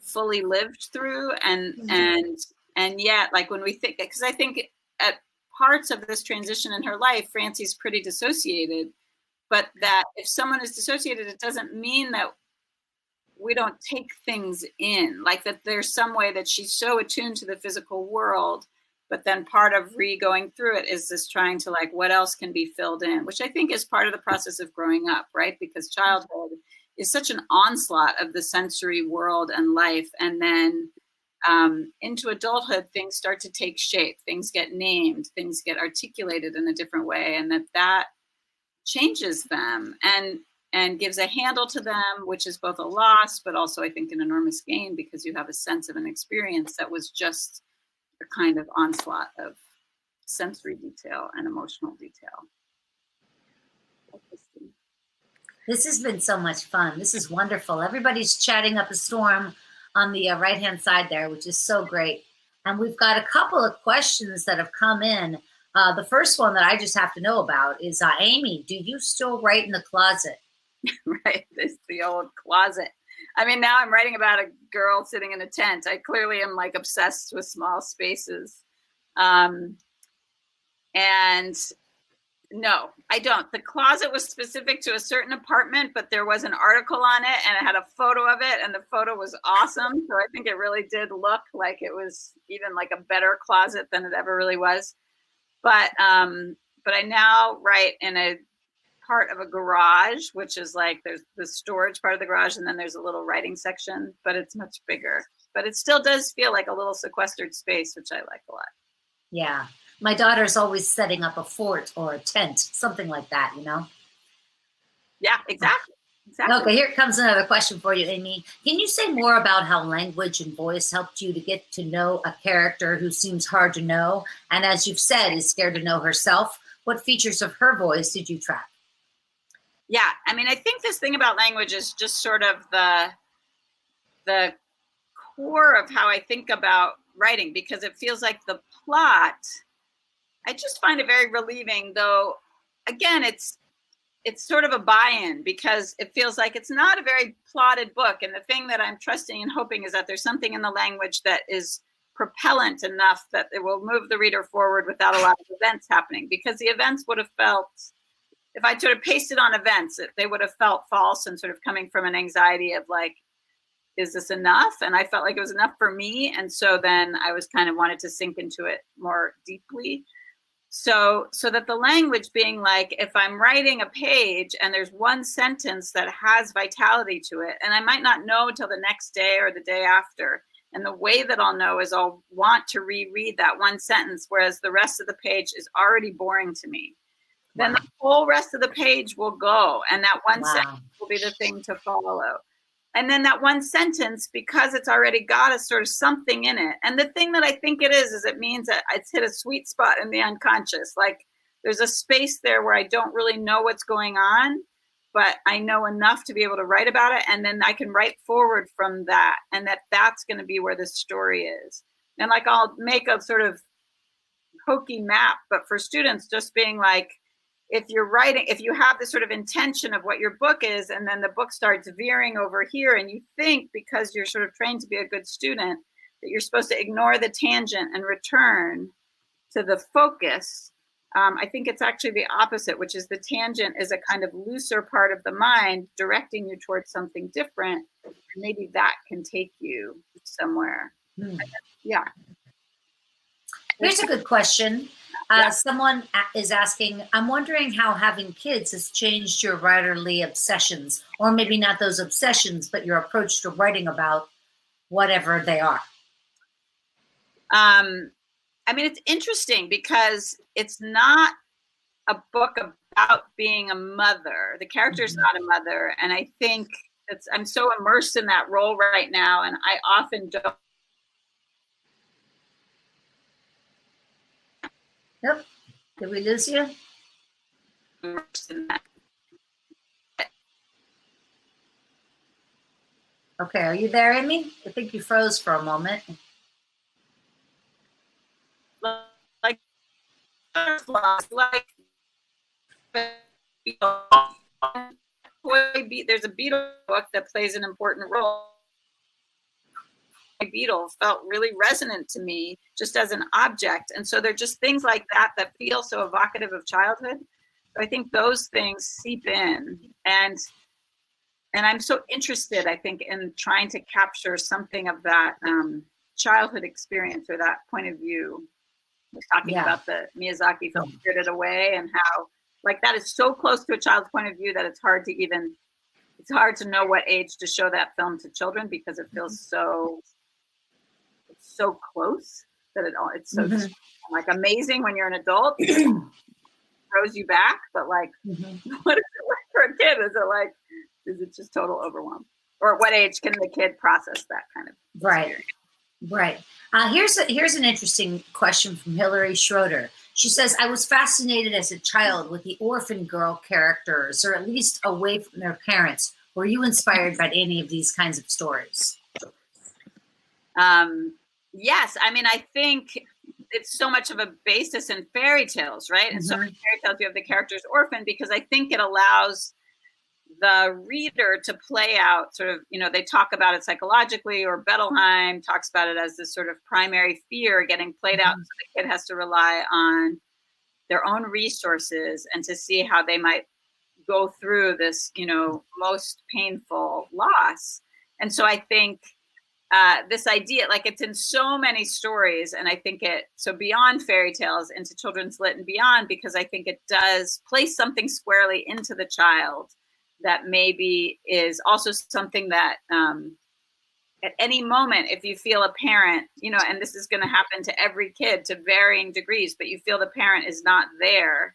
S3: fully lived through and mm-hmm. and and yet like when we think because i think at parts of this transition in her life francie's pretty dissociated but that if someone is dissociated it doesn't mean that we don't take things in like that there's some way that she's so attuned to the physical world but then part of re going through it is this trying to like what else can be filled in which i think is part of the process of growing up right? Because childhood is such an onslaught of the sensory world and life and then um, into adulthood things start to take shape things get named things get articulated in a different way and that that changes them and and gives a handle to them, which is both a loss, but also I think an enormous gain because you have a sense of an experience that was just a kind of onslaught of sensory detail and emotional detail.
S2: This has been so much fun. This is wonderful. Everybody's chatting up a storm on the uh, right hand side there, which is so great. And we've got a couple of questions that have come in. Uh, the first one that I just have to know about is uh, Aimee, do you still write in the closet? (laughs)
S3: right? This the old closet. I mean, now I'm writing about a girl sitting in a tent. I clearly am like obsessed with small spaces. Um, and no, I don't. The closet was specific to a certain apartment, but there was an article on it and it had a photo of it, and the photo was awesome. So I think it really did look like it was even like a better closet than it ever really was. But um, but I now write in a part of a garage, which is like there's the storage part of the garage, and then there's a little writing section, but it's much bigger. But it still does feel like a little sequestered space, which I like a lot.
S2: Yeah. My daughter's always setting up a fort or a tent, something like that, you know?
S3: Yeah, exactly. Exactly.
S2: Okay, here comes another question for you, Aimee. Can you say more about how language and voice helped you to get to know a character who seems hard to know? And as you've said, is scared to know herself. What features of her voice did you track?
S3: Yeah i mean i think this thing about language is just sort of the the core of how i think about writing because it feels like the plot i just find it very relieving though again it's it's sort of a buy-in because it feels like it's not a very plotted book and the thing that i'm trusting and hoping is that there's something in the language that is propellant enough that it will move the reader forward without a lot of events happening because the events would have felt if I sort of pasted on events, they would have felt false and sort of coming from an anxiety of like, is this enough? And I felt like it was enough for me. And so then I was kind of wanted to sink into it more deeply. so so that the language being like if i'm writing a page and there's one sentence that has vitality to it and i might not know until the next day or the day after and the way that i'll know is i'll want to reread that one sentence whereas the rest of the page is already boring to me then the whole rest of the page will go and that one
S2: Wow.
S3: sentence will be the thing to follow. And then that one sentence because it's already got a sort of something in it. And the thing that i think it is is it means that it's hit a sweet spot in the unconscious. Like there's a space there where i don't really know what's going on but i know enough to be able to write about it and then i can write forward from that and that that's going to be where the story is. And like i'll make a sort of hokey map but for students just being like if you're writing if you have the sort of intention of what your book is and then the book starts veering over here and you think because you're sort of trained to be a good student that you're supposed to ignore the tangent and return to the focus um, i think it's actually the opposite which is the tangent is a kind of looser part of the mind directing you towards something different and maybe that can take you somewhere
S2: Hmm.
S3: yeah
S2: Here's a good question. Uh,
S3: Yeah.
S2: Someone is asking, I'm wondering how having kids has changed your writerly obsessions, or maybe not those obsessions, but your approach to writing about whatever they are.
S3: um i mean it's interesting because it's not a book about being a mother the character is
S2: Mhm.
S3: not a mother and i think it's i'm so immersed in that role right now and i often don't
S2: Yep. Did we lose you? Okay, are you there, Aimee? I think you froze for a moment.
S3: like like there's a beetle book that plays an important role beetle felt really resonant to me just as an object. And so they're just things like that that feel so evocative of childhood. So i think those things seep in. And and i'm so interested i think in trying to capture something of that um, childhood experience or that point of view. Was talking
S2: Yeah.
S3: about the miyazaki film spirited away and how like that is so close to a child's point of view that it's hard to even it's hard to know what age to show that film to children because it feels so it's so close that it all it's so
S2: Mhm.
S3: like amazing when you're an adult (clears throat) throws you back but like
S2: Mhm. (laughs)
S3: what is it like for a kid is it like is it just total overwhelm or at what age can the kid process that kind of
S2: Right.
S3: experience?
S2: Right. Uh, here's a, here's an interesting question from Hillary Schroeder. She says, "I was fascinated as a child with the orphan girl characters, or at least away from their parents. Were you inspired by any of these kinds of stories?"
S3: Um, yes, I mean, I think it's so much of a basis in fairy tales, right? And so mm-hmm. many fairy tales, you have the characters orphan because I think it allows the reader to play out sort of, you know, they talk about it psychologically, or Bettelheim talks about it as this sort of primary fear getting played out. Mm-hmm. So the kid has to rely on their own resources and to see how they might go through this, you know, most painful loss. And so I think uh, this idea, like it's in so many stories, and I think it so beyond fairy tales into children's lit and beyond, because I think it does place something squarely into the child that maybe is also something that um, at any moment, if you feel a parent, you know, and this is going to happen to every kid to varying degrees, but you feel the parent is not there,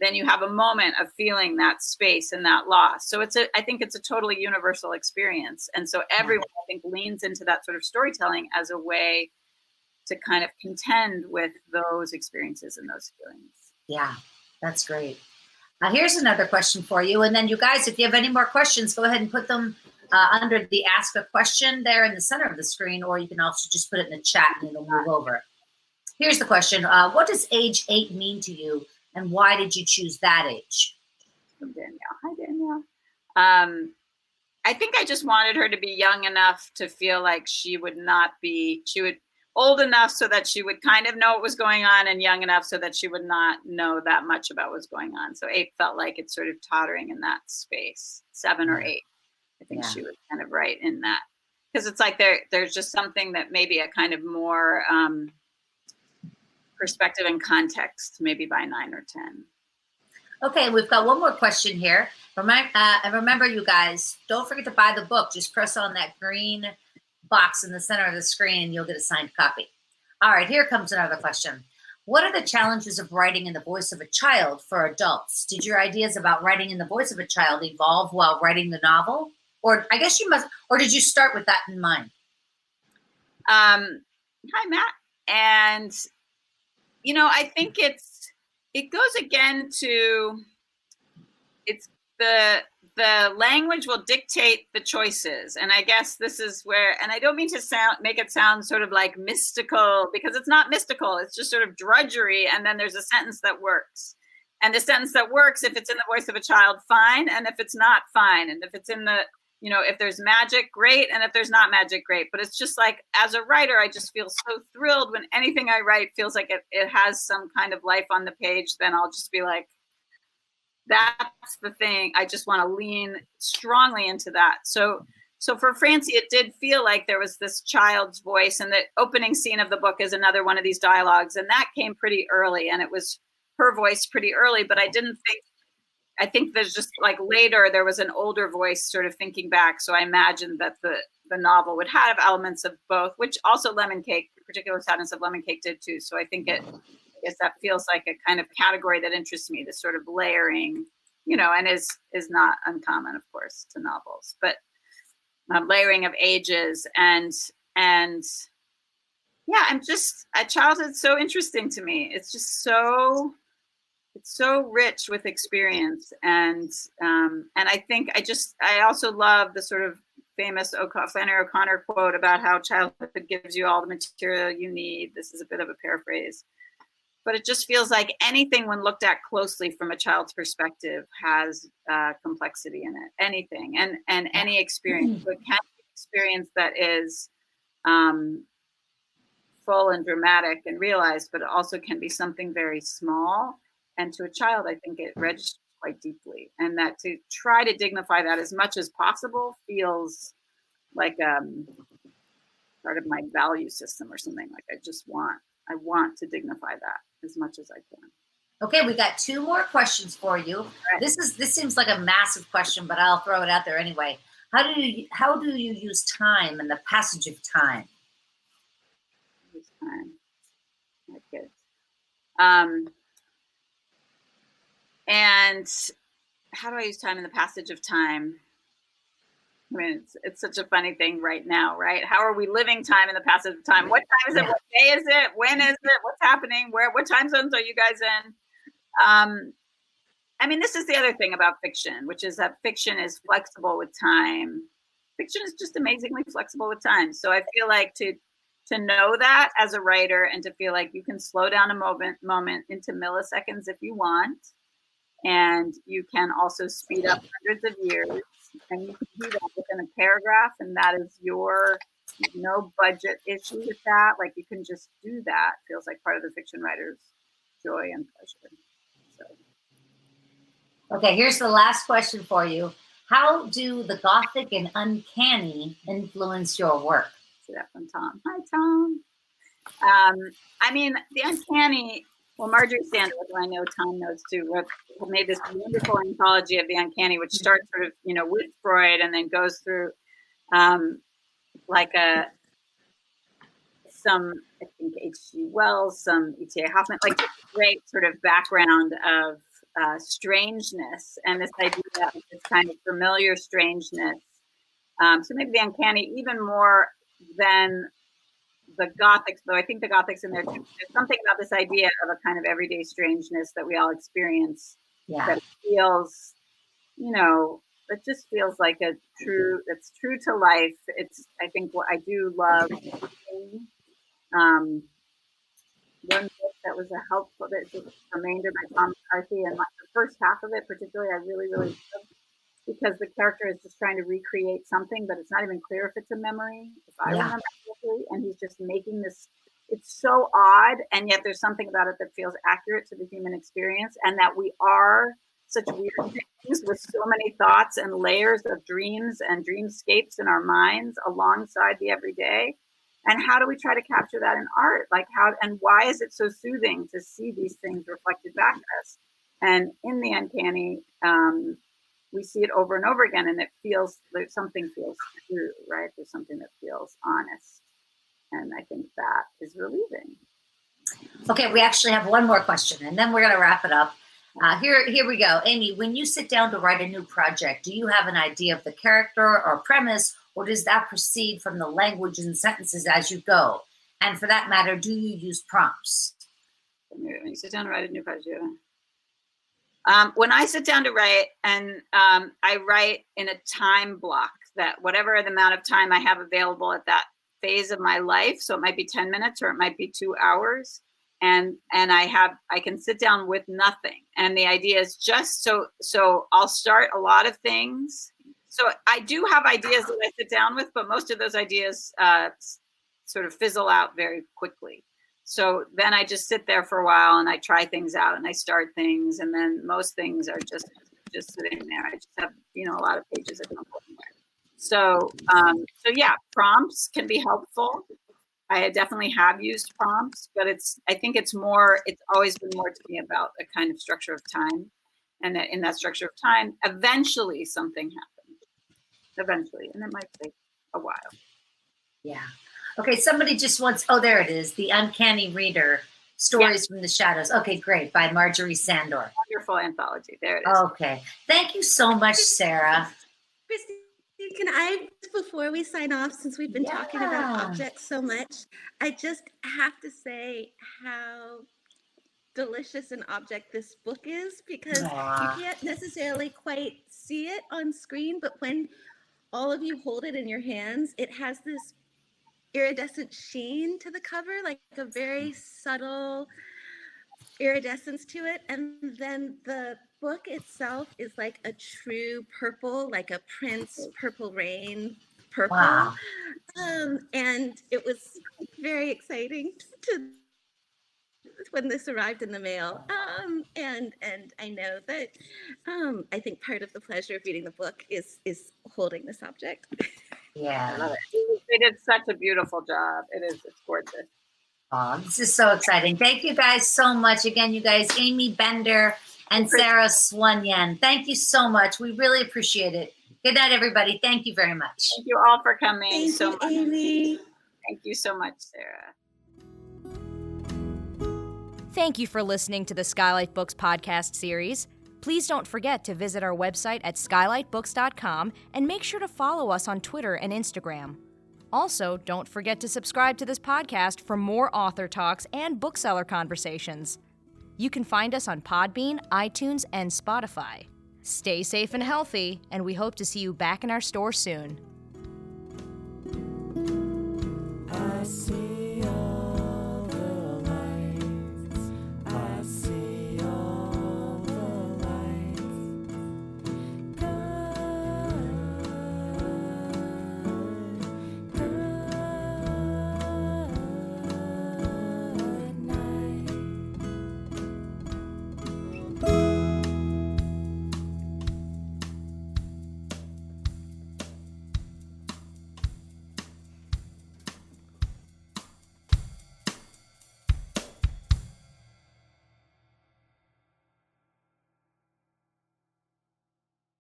S3: then you have a moment of feeling that space and that loss. So it's a, I think it's a totally universal experience. And so everyone, I think, leans into that sort of storytelling as a way to kind of contend with those experiences and those feelings.
S2: Yeah, that's great. Uh, here's another question for you, and then you guys, if you have any more questions, go ahead and put them uh, under the ask a question there in the center of the screen, or you can also just put it in the chat and it'll move over. Here's the question: uh, What does age eight mean to you, and why did you choose that age?
S3: Danielle. Hi, Danielle. Um, I think I just wanted her to be young enough to feel like she would not be, she would old enough so that she would kind of know what was going on and young enough so that she would not know that much about what's going on. So eight felt like it's sort of tottering in that space, seven or eight. I think
S2: Yeah.
S3: she was kind of right in that. Because it's like there there's just something that maybe a kind of more um, perspective and context, maybe by nine or 10.
S2: Okay, we've got one more question here. Remind, uh, and remember, you guys, don't forget to buy the book. Just press on that green box in the center of the screen and you'll get a signed copy. All right, here comes another question. What are the challenges of writing in the voice of a child for adults? Did your ideas about writing in the voice of a child evolve while writing the novel? Or I guess you must, or did you start with that in mind?
S3: Um, hi, Matt. And, you know, I think it's, it goes again to, it's the the language will dictate the choices. And i guess this is where and i don't mean to sound make it sound sort of like mystical because it's not mystical it's just sort of drudgery and then there's a sentence that works. And the sentence that works if it's in the voice of a child fine and if it's not fine. And if it's in the you know if there's magic great and if there's not magic great. But it's just like as a writer i just feel so thrilled when anything i write feels like it, it has some kind of life on the page then i'll just be like that's the thing. I just want to lean strongly into that. So so for francie it did feel like there was this child's voice and the opening scene of the book is another one of these dialogues and that came pretty early and it was her voice pretty early but i didn't think i think there's just like later there was an older voice sort of thinking back so i imagined that the the novel would have elements of both which also lemon cake particular sadness of lemon cake did too so i think it I guess that feels like a kind of category that interests me. This sort of layering, you know, and is is not uncommon, of course, to novels, but um, layering of ages and and yeah, I'm just a childhood's so interesting to me. It's just so it's so rich with experience and um, and I think I just I also love the sort of famous Flannery O'Connor quote about how childhood gives you all the material you need. This is a bit of a paraphrase but it just feels like anything when looked at closely from a child's perspective has uh, complexity in it anything and and any experience mm. but can experience that is um, full and dramatic and realized but it also can be something very small and to a child i think it registers quite deeply and that to try to dignify that as much as possible feels like um part of my value system or something like i just want i want to dignify that as much as I can.
S2: Okay, we got two more questions for you. Right. This is this seems like a massive question, but I'll throw it out there anyway. How do you how do you use time and the passage of time?
S3: Use time. Good. Um, and how do I use time in the passage of time? I mean, it's, it's such a funny thing right now, right? How are we living time in the passage of time? What time is it? What day is it? When is it? What's happening? Where? What time zones are you guys in? Um, I mean, this is the other thing about fiction, which is that fiction is flexible with time. Fiction is just amazingly flexible with time. So I feel like to to know that as a writer and to feel like you can slow down a moment moment into milliseconds if you want, and you can also speed up hundreds of years and you can do that within a paragraph, and that is your no budget issue with that. Like you can just do that. Feels like part of the fiction writer's joy and pleasure. So.
S2: Okay, here's the last question for you. How do the gothic and uncanny influence your work?
S3: See that from Tom. Hi, Tom. Um, I mean, the uncanny well, Marjorie Sandor, who I know Tom knows too, wrote, made this wonderful anthology of the uncanny, which starts sort of, you know, with Freud and then goes through um, like a some, I think H.G. Wells, some E.T.A. Hoffmann, like great sort of background of uh, strangeness and this idea of this kind of familiar strangeness. Um, so maybe the uncanny even more than the Gothics, though I think the Gothics in there too. There's something about this idea of a kind of everyday strangeness that we all experience yeah. that feels, you know, it just feels like a true. It's true to life. It's I think what I do love. Um, one book that was a helpful that remainder by Tom McCarthy and like the first half of it particularly I really really loved because the character is just trying to recreate something, but it's not even clear if it's a memory. If I yeah. remember and he's just making this. It's so odd, and yet there's something about it that feels accurate to the human experience, and that we are such weird things with so many thoughts and layers of dreams and dreamscapes in our minds alongside the everyday. and how do we try to capture that in art like how and why is it so soothing to see these things reflected back at us and in the uncanny um, we see it over and over again and it feels like something feels true right there's something that feels honest and i think that is relieving
S2: Okay, we actually have one more question, and then we're going to wrap it up. Uh, here, here we go. Aimee, when you sit down to write a new project, do you have an idea of the character or premise, or does that proceed from the language and sentences as you go? And for that matter, do you use prompts?
S3: When you sit down to write a new project, um, when I sit down to write, and um, I write in a time block that whatever the amount of time I have available at that phase of my life, so it might be 10 minutes or it might be two hours. And and i have i can sit down with nothing. And the idea is just so so i'll start a lot of things. So i do have ideas that i sit down with but most of those ideas uh, sort of fizzle out very quickly. So then i just sit there for a while and i try things out and i start things. And then most things are just just sitting there. I just have you know a lot of pages that don't go anywhere so um, so yeah prompts can be helpful I definitely have used prompts, but it's I think it's more it's always been more to me about a kind of structure of time, and that in that structure of time, eventually something happens. Eventually, and it might take a while.
S2: Yeah. Okay. Somebody just wants. Oh, there it is. The Uncanny Reader Stories yeah. from the Shadows. Okay, great. By Marjorie Sandor.
S3: Wonderful anthology. There it is.
S2: Okay. Thank you so much, Sarah.
S4: Can I, before we sign off, since we've been yeah. talking about objects so much, I just have to say how delicious an object this book is because you can't necessarily quite see it on screen, but when all of you hold it in your hands, it has this iridescent sheen to the cover, like a very subtle iridescence to it. And then the book itself is like a true purple, like a Prince Purple Rain purple. Wow. Um, and it was very exciting (laughs) to when this arrived in the mail. Um, and and I know that um, I think part of the pleasure of reading the book is is holding this object.
S2: Yeah,
S3: I love it. They did such a beautiful job. It is. It's gorgeous.
S2: Oh, this is so exciting. Thank you guys so much. Again, you guys, Aimee Bender and Sarah Shun-lien. Thank you so much. We really appreciate it. Good night, everybody. Thank you very much.
S3: Thank you all for coming
S4: Thank
S3: so
S4: you,
S3: much.
S4: Aimee.
S3: Thank you so much, Sarah.
S1: Thank you for listening to the Skylight Books podcast series. Please don't forget to visit our website at skylightbooks.com and make sure to follow us on Twitter and Instagram. Also, don't forget to subscribe to this podcast for more author talks and bookseller conversations. You can find us on Podbean, iTunes, and Spotify. Stay safe and healthy, and we hope to see you back in our store soon.